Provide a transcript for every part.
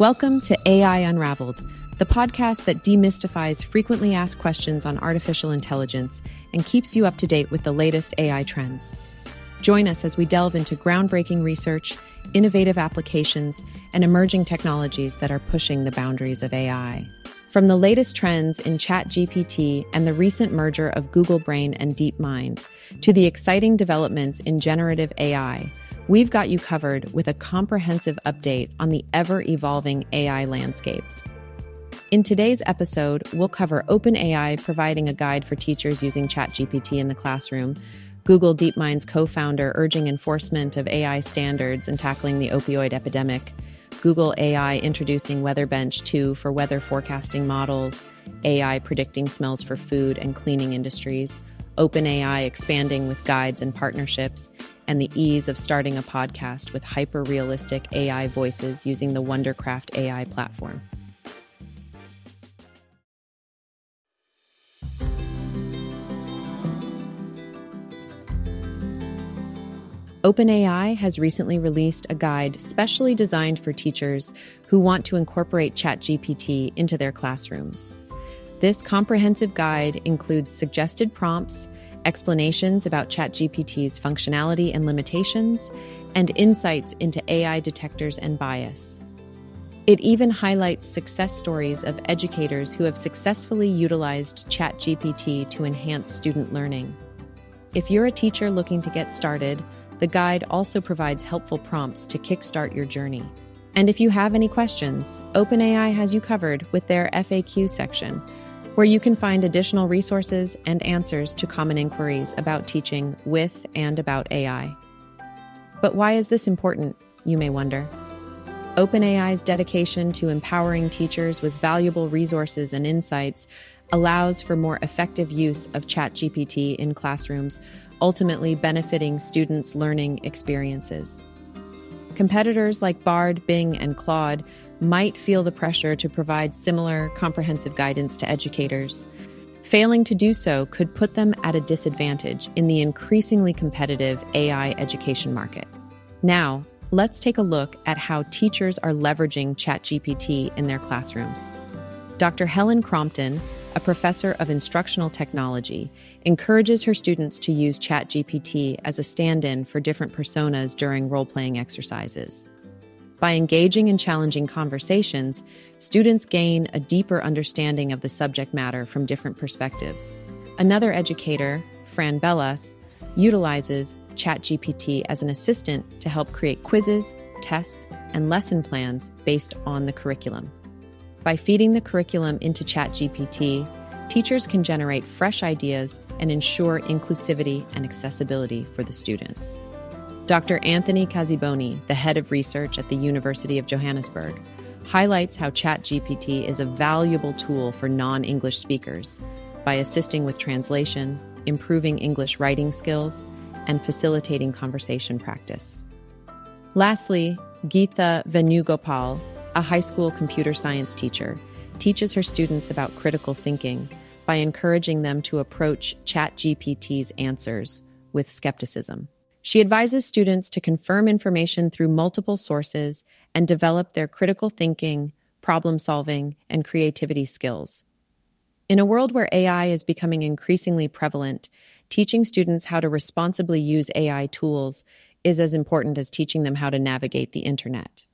Welcome to AI Unraveled, the podcast that demystifies frequently asked questions on artificial intelligence and keeps you up to date with the latest AI trends. Join us as we delve into groundbreaking research, innovative applications, and emerging technologies that are pushing the boundaries of AI. From the latest trends in ChatGPT and the recent merger of Google Brain and DeepMind, to the exciting developments in generative AI, we've got you covered with a comprehensive update on the ever evolving AI landscape. In today's episode, we'll cover OpenAI providing a guide for teachers using ChatGPT in the classroom, Google DeepMind's co founder urging enforcement of AI standards and tackling the opioid epidemic, Google AI introducing WeatherBench 2 for weather forecasting models, AI predicting smells for food and cleaning industries, OpenAI expanding with guides and partnerships, and the ease of starting a podcast with hyper realistic AI voices using the Wondercraft AI platform. OpenAI has recently released a guide specially designed for teachers who want to incorporate ChatGPT into their classrooms. This comprehensive guide includes suggested prompts, explanations about ChatGPT's functionality and limitations, and insights into AI detectors and bias. It even highlights success stories of educators who have successfully utilized ChatGPT to enhance student learning. If you're a teacher looking to get started, the guide also provides helpful prompts to kickstart your journey. And if you have any questions, OpenAI has you covered with their FAQ section, where you can find additional resources and answers to common inquiries about teaching with and about AI. But why is this important, you may wonder? OpenAI's dedication to empowering teachers with valuable resources and insights allows for more effective use of ChatGPT in classrooms ultimately benefiting students' learning experiences. Competitors like Bard, Bing, and Claude might feel the pressure to provide similar comprehensive guidance to educators. Failing to do so could put them at a disadvantage in the increasingly competitive AI education market. Now, let's take a look at how teachers are leveraging ChatGPT in their classrooms. Dr. Helen Crompton, a professor of instructional technology, encourages her students to use ChatGPT as a stand in for different personas during role playing exercises. By engaging in challenging conversations, students gain a deeper understanding of the subject matter from different perspectives. Another educator, Fran Bellas, utilizes ChatGPT as an assistant to help create quizzes, tests, and lesson plans based on the curriculum. By feeding the curriculum into ChatGPT, teachers can generate fresh ideas and ensure inclusivity and accessibility for the students. Dr. Anthony Kaziboni, the head of research at the University of Johannesburg, highlights how ChatGPT is a valuable tool for non English speakers by assisting with translation, improving English writing skills, and facilitating conversation practice. Lastly, Geetha Venugopal, a high school computer science teacher, teaches her students about critical thinking by encouraging them to approach ChatGPT's answers with skepticism. She advises students to confirm information through multiple sources and develop their critical thinking, problem solving, and creativity skills. In a world where AI is becoming increasingly prevalent, teaching students how to responsibly use AI tools is as important as teaching them how to navigate the internet.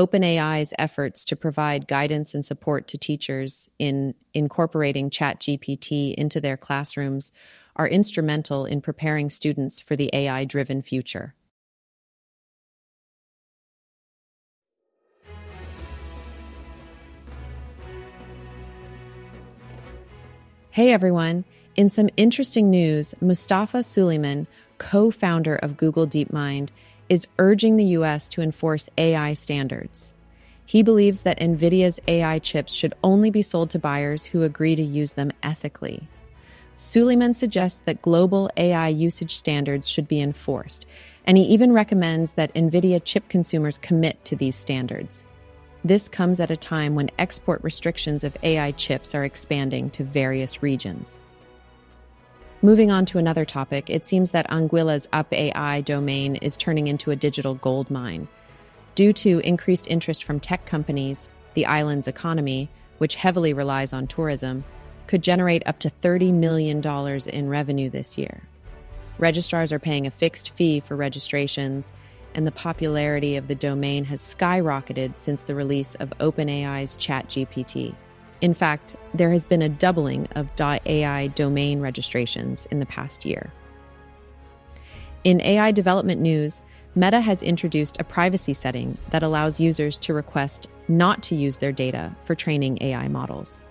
OpenAI's efforts to provide guidance and support to teachers in incorporating ChatGPT into their classrooms are instrumental in preparing students for the AI driven future. Hey everyone! In some interesting news, Mustafa Suleyman, co founder of Google DeepMind, is urging the US to enforce AI standards. He believes that NVIDIA's AI chips should only be sold to buyers who agree to use them ethically. Suleyman suggests that global AI usage standards should be enforced, and he even recommends that NVIDIA chip consumers commit to these standards. This comes at a time when export restrictions of AI chips are expanding to various regions. Moving on to another topic, it seems that Anguilla's UpAI domain is turning into a digital gold mine. Due to increased interest from tech companies, the island's economy, which heavily relies on tourism, could generate up to $30 million in revenue this year. Registrars are paying a fixed fee for registrations, and the popularity of the domain has skyrocketed since the release of OpenAI's ChatGPT. In fact, there has been a doubling of .ai domain registrations in the past year. In AI development news, Meta has introduced a privacy setting that allows users to request not to use their data for training AI models.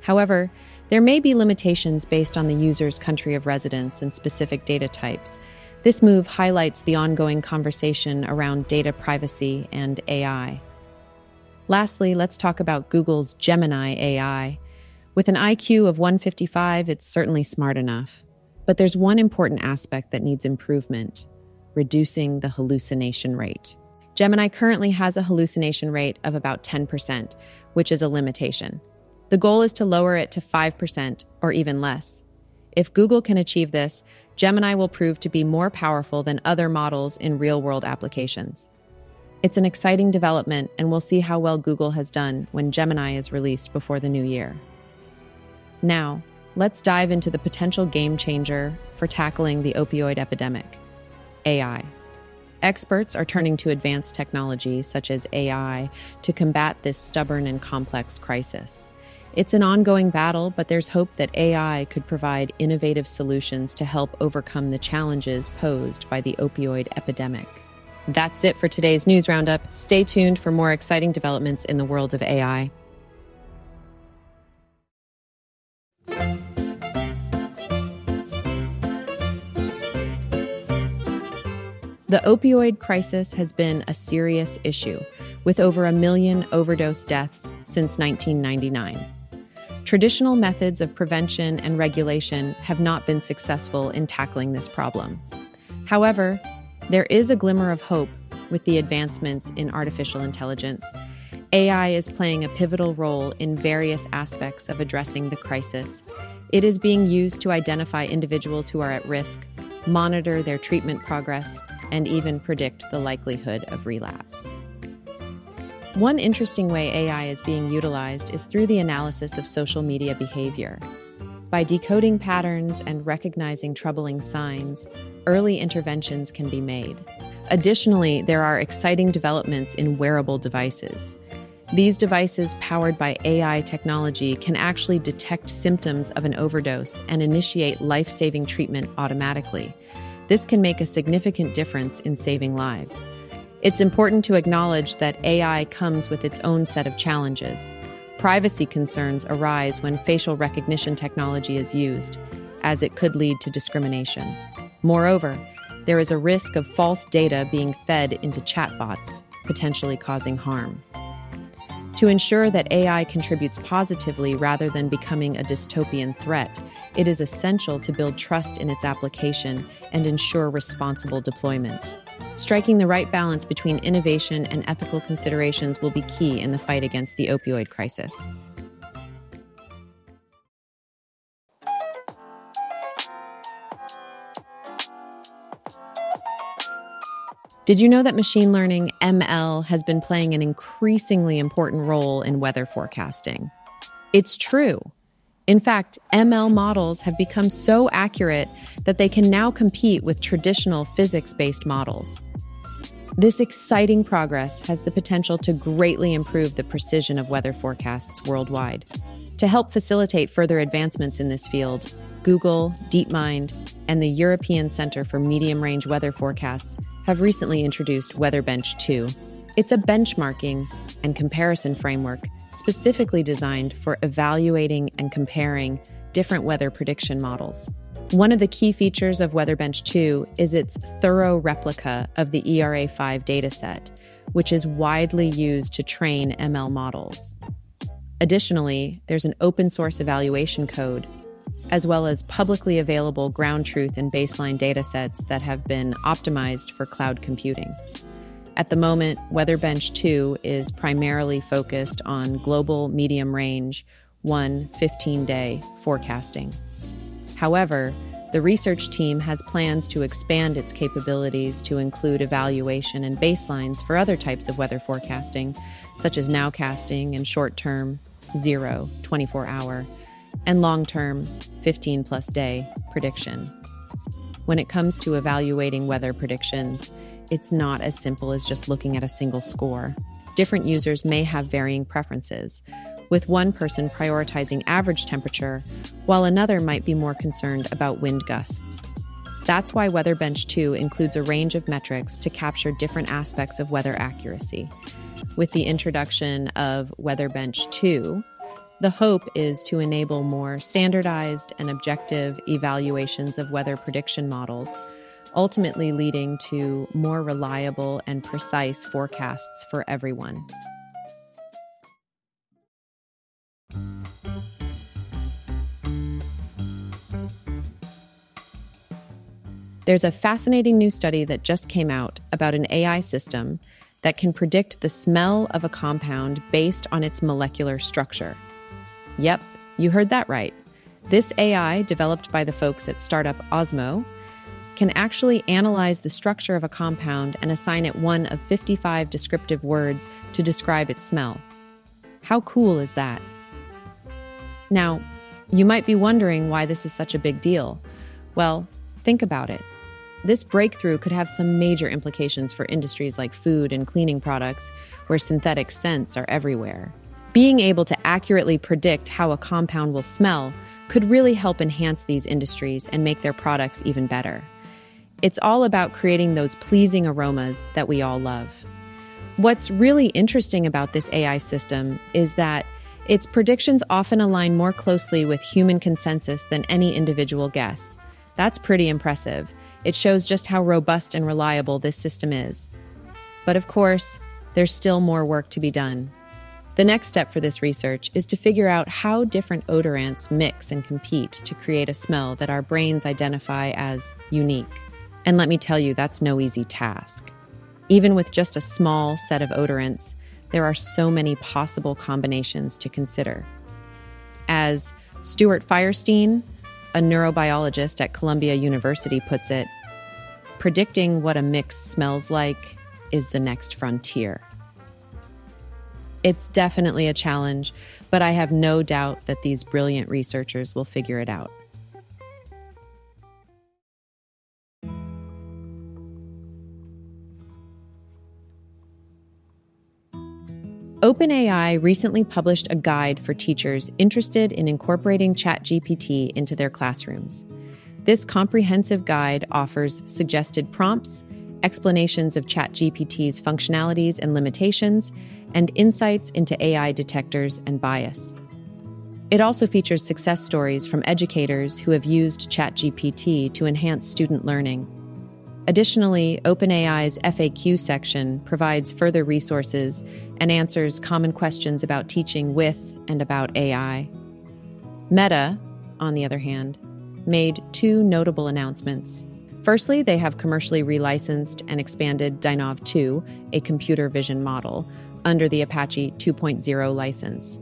However, there may be limitations based on the user's country of residence and specific data types. This move highlights the ongoing conversation around data privacy and AI. Lastly, let's talk about Google's Gemini AI. With an IQ of 155, it's certainly smart enough. But there's one important aspect that needs improvement reducing the hallucination rate. Gemini currently has a hallucination rate of about 10%, which is a limitation. The goal is to lower it to 5% or even less. If Google can achieve this, Gemini will prove to be more powerful than other models in real world applications. It's an exciting development, and we'll see how well Google has done when Gemini is released before the new year. Now, let's dive into the potential game changer for tackling the opioid epidemic AI. Experts are turning to advanced technology such as AI to combat this stubborn and complex crisis. It's an ongoing battle, but there's hope that AI could provide innovative solutions to help overcome the challenges posed by the opioid epidemic. That's it for today's news roundup. Stay tuned for more exciting developments in the world of AI. The opioid crisis has been a serious issue, with over a million overdose deaths since 1999. Traditional methods of prevention and regulation have not been successful in tackling this problem. However, there is a glimmer of hope with the advancements in artificial intelligence. AI is playing a pivotal role in various aspects of addressing the crisis. It is being used to identify individuals who are at risk, monitor their treatment progress, and even predict the likelihood of relapse. One interesting way AI is being utilized is through the analysis of social media behavior. By decoding patterns and recognizing troubling signs, early interventions can be made. Additionally, there are exciting developments in wearable devices. These devices, powered by AI technology, can actually detect symptoms of an overdose and initiate life saving treatment automatically. This can make a significant difference in saving lives. It's important to acknowledge that AI comes with its own set of challenges. Privacy concerns arise when facial recognition technology is used, as it could lead to discrimination. Moreover, there is a risk of false data being fed into chatbots, potentially causing harm. To ensure that AI contributes positively rather than becoming a dystopian threat, it is essential to build trust in its application and ensure responsible deployment. Striking the right balance between innovation and ethical considerations will be key in the fight against the opioid crisis. Did you know that machine learning, ML, has been playing an increasingly important role in weather forecasting? It's true. In fact, ML models have become so accurate that they can now compete with traditional physics based models. This exciting progress has the potential to greatly improve the precision of weather forecasts worldwide. To help facilitate further advancements in this field, Google, DeepMind, and the European Center for Medium Range Weather Forecasts have recently introduced WeatherBench 2. It's a benchmarking and comparison framework specifically designed for evaluating and comparing different weather prediction models. One of the key features of WeatherBench 2 is its thorough replica of the ERA5 dataset, which is widely used to train ML models. Additionally, there's an open source evaluation code as well as publicly available ground truth and baseline datasets that have been optimized for cloud computing. At the moment, WeatherBench 2 is primarily focused on global medium range, 1 15 day forecasting. However, The research team has plans to expand its capabilities to include evaluation and baselines for other types of weather forecasting, such as nowcasting and short term, zero, 24 hour, and long term, 15 plus day prediction. When it comes to evaluating weather predictions, it's not as simple as just looking at a single score. Different users may have varying preferences, with one person prioritizing average temperature, while another might be more concerned about wind gusts. That's why WeatherBench 2 includes a range of metrics to capture different aspects of weather accuracy. With the introduction of WeatherBench 2, the hope is to enable more standardized and objective evaluations of weather prediction models, ultimately leading to more reliable and precise forecasts for everyone. There's a fascinating new study that just came out about an AI system that can predict the smell of a compound based on its molecular structure. Yep, you heard that right. This AI, developed by the folks at startup Osmo, can actually analyze the structure of a compound and assign it one of 55 descriptive words to describe its smell. How cool is that? Now, you might be wondering why this is such a big deal. Well, think about it. This breakthrough could have some major implications for industries like food and cleaning products, where synthetic scents are everywhere. Being able to accurately predict how a compound will smell could really help enhance these industries and make their products even better. It's all about creating those pleasing aromas that we all love. What's really interesting about this AI system is that its predictions often align more closely with human consensus than any individual guess. That's pretty impressive. It shows just how robust and reliable this system is. But of course, there's still more work to be done. The next step for this research is to figure out how different odorants mix and compete to create a smell that our brains identify as unique. And let me tell you, that's no easy task. Even with just a small set of odorants, there are so many possible combinations to consider. As Stuart Firestein, a neurobiologist at Columbia University puts it, predicting what a mix smells like is the next frontier. It's definitely a challenge, but I have no doubt that these brilliant researchers will figure it out. OpenAI recently published a guide for teachers interested in incorporating ChatGPT into their classrooms. This comprehensive guide offers suggested prompts, explanations of ChatGPT's functionalities and limitations, and insights into AI detectors and bias. It also features success stories from educators who have used ChatGPT to enhance student learning Additionally, OpenAI's FAQ section provides further resources and answers common questions about teaching with and about AI. Meta, on the other hand, made two notable announcements. Firstly, they have commercially relicensed and expanded DINOv2, a computer vision model, under the Apache 2.0 license.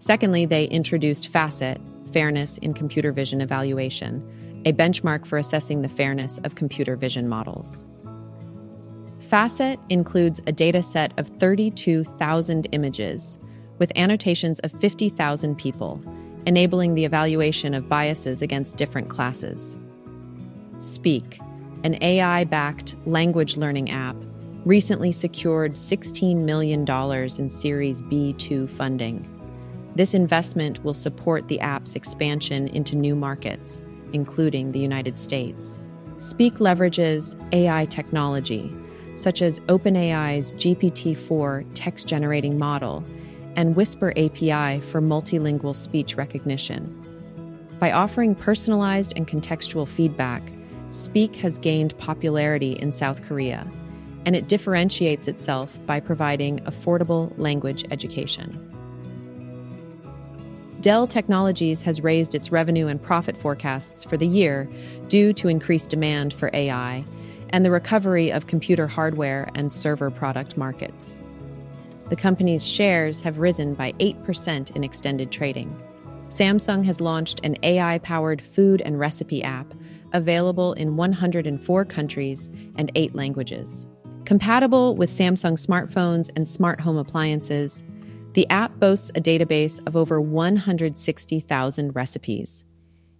Secondly, they introduced Facet, Fairness in Computer Vision Evaluation, a benchmark for assessing the fairness of computer vision models. Facet includes a data set of 32,000 images with annotations of 50,000 people, enabling the evaluation of biases against different classes. Speak, an AI backed language learning app, recently secured $16 million in Series B2 funding. This investment will support the app's expansion into new markets including the United States. Speak leverages AI technology, such as OpenAI's GPT 4 text generating model and Whisper API for multilingual speech recognition. By offering personalized and contextual feedback, Speak has gained popularity in South Korea, and it differentiates itself by providing affordable language education. Dell Technologies has raised its revenue and profit forecasts for the year due to increased demand for AI and the recovery of computer hardware and server product markets. The company's shares have risen by 8% in extended trading. Samsung has launched an AI powered food and recipe app available in 104 countries and 8 languages. Compatible with Samsung smartphones and smart home appliances, the app boasts a database of over 160,000 recipes.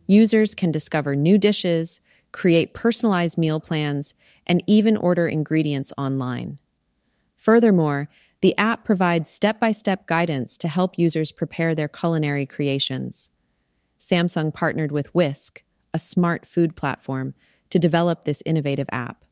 Users can discover new dishes, create personalized meal plans, and even order ingredients online. Furthermore, the app provides step by step guidance to help users prepare their culinary creations. Samsung partnered with Whisk, a smart food platform, to develop this innovative app.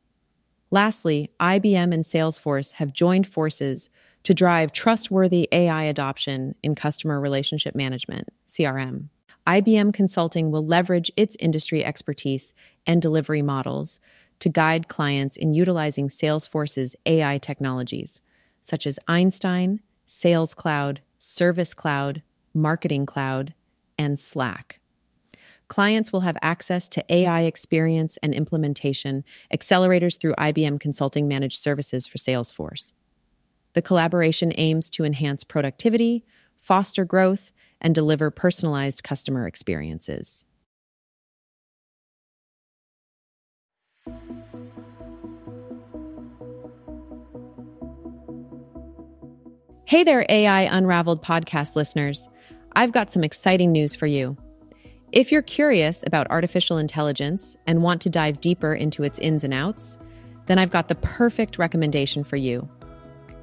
Lastly, IBM and Salesforce have joined forces to drive trustworthy AI adoption in customer relationship management, CRM. IBM Consulting will leverage its industry expertise and delivery models to guide clients in utilizing Salesforce's AI technologies, such as Einstein, Sales Cloud, Service Cloud, Marketing Cloud, and Slack. Clients will have access to AI experience and implementation accelerators through IBM Consulting Managed Services for Salesforce. The collaboration aims to enhance productivity, foster growth, and deliver personalized customer experiences. Hey there, AI Unraveled podcast listeners. I've got some exciting news for you. If you're curious about artificial intelligence and want to dive deeper into its ins and outs, then I've got the perfect recommendation for you.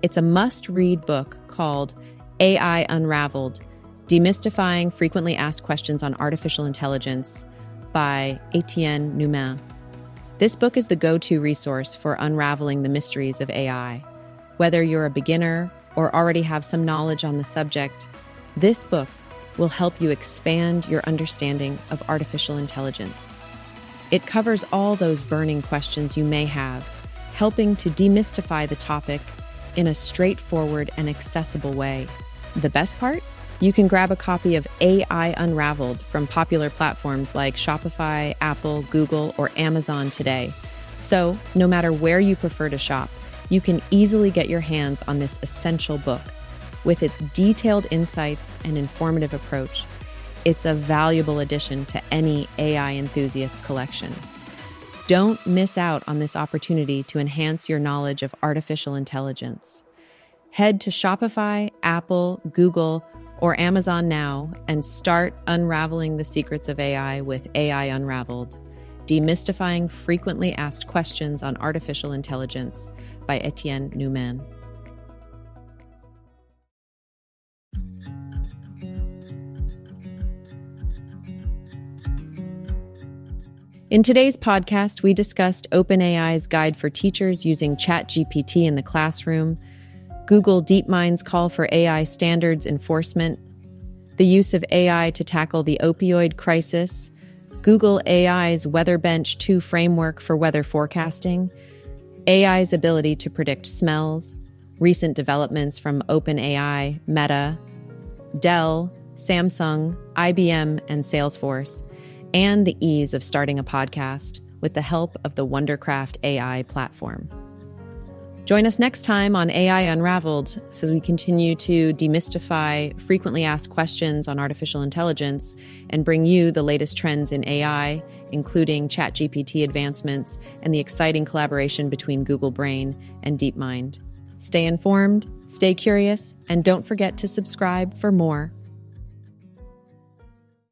It's a must read book called AI Unraveled Demystifying Frequently Asked Questions on Artificial Intelligence by Etienne Noumen. This book is the go to resource for unraveling the mysteries of AI. Whether you're a beginner or already have some knowledge on the subject, this book will help you expand your understanding of artificial intelligence. It covers all those burning questions you may have, helping to demystify the topic in a straightforward and accessible way. The best part? You can grab a copy of AI Unraveled from popular platforms like Shopify, Apple, Google, or Amazon today. So, no matter where you prefer to shop, you can easily get your hands on this essential book. With its detailed insights and informative approach, it's a valuable addition to any AI enthusiast collection. Don't miss out on this opportunity to enhance your knowledge of artificial intelligence. Head to Shopify, Apple, Google, or Amazon now and start unraveling the secrets of AI with AI Unraveled, demystifying frequently asked questions on artificial intelligence by Etienne Noumen. In today's podcast, we discussed OpenAI's guide for teachers using ChatGPT in the classroom, Google DeepMind's call for AI standards enforcement, the use of AI to tackle the opioid crisis, Google AI's WeatherBench 2 framework for weather forecasting, AI's ability to predict smells, recent developments from OpenAI, Meta, Dell, Samsung, IBM, and Salesforce and the ease of starting a podcast with the help of the Wondercraft AI platform. Join us next time on AI Unraveled as we continue to demystify frequently asked questions on artificial intelligence and bring you the latest trends in AI, including ChatGPT advancements and the exciting collaboration between Google Brain and DeepMind. Stay informed, stay curious, and don't forget to subscribe for more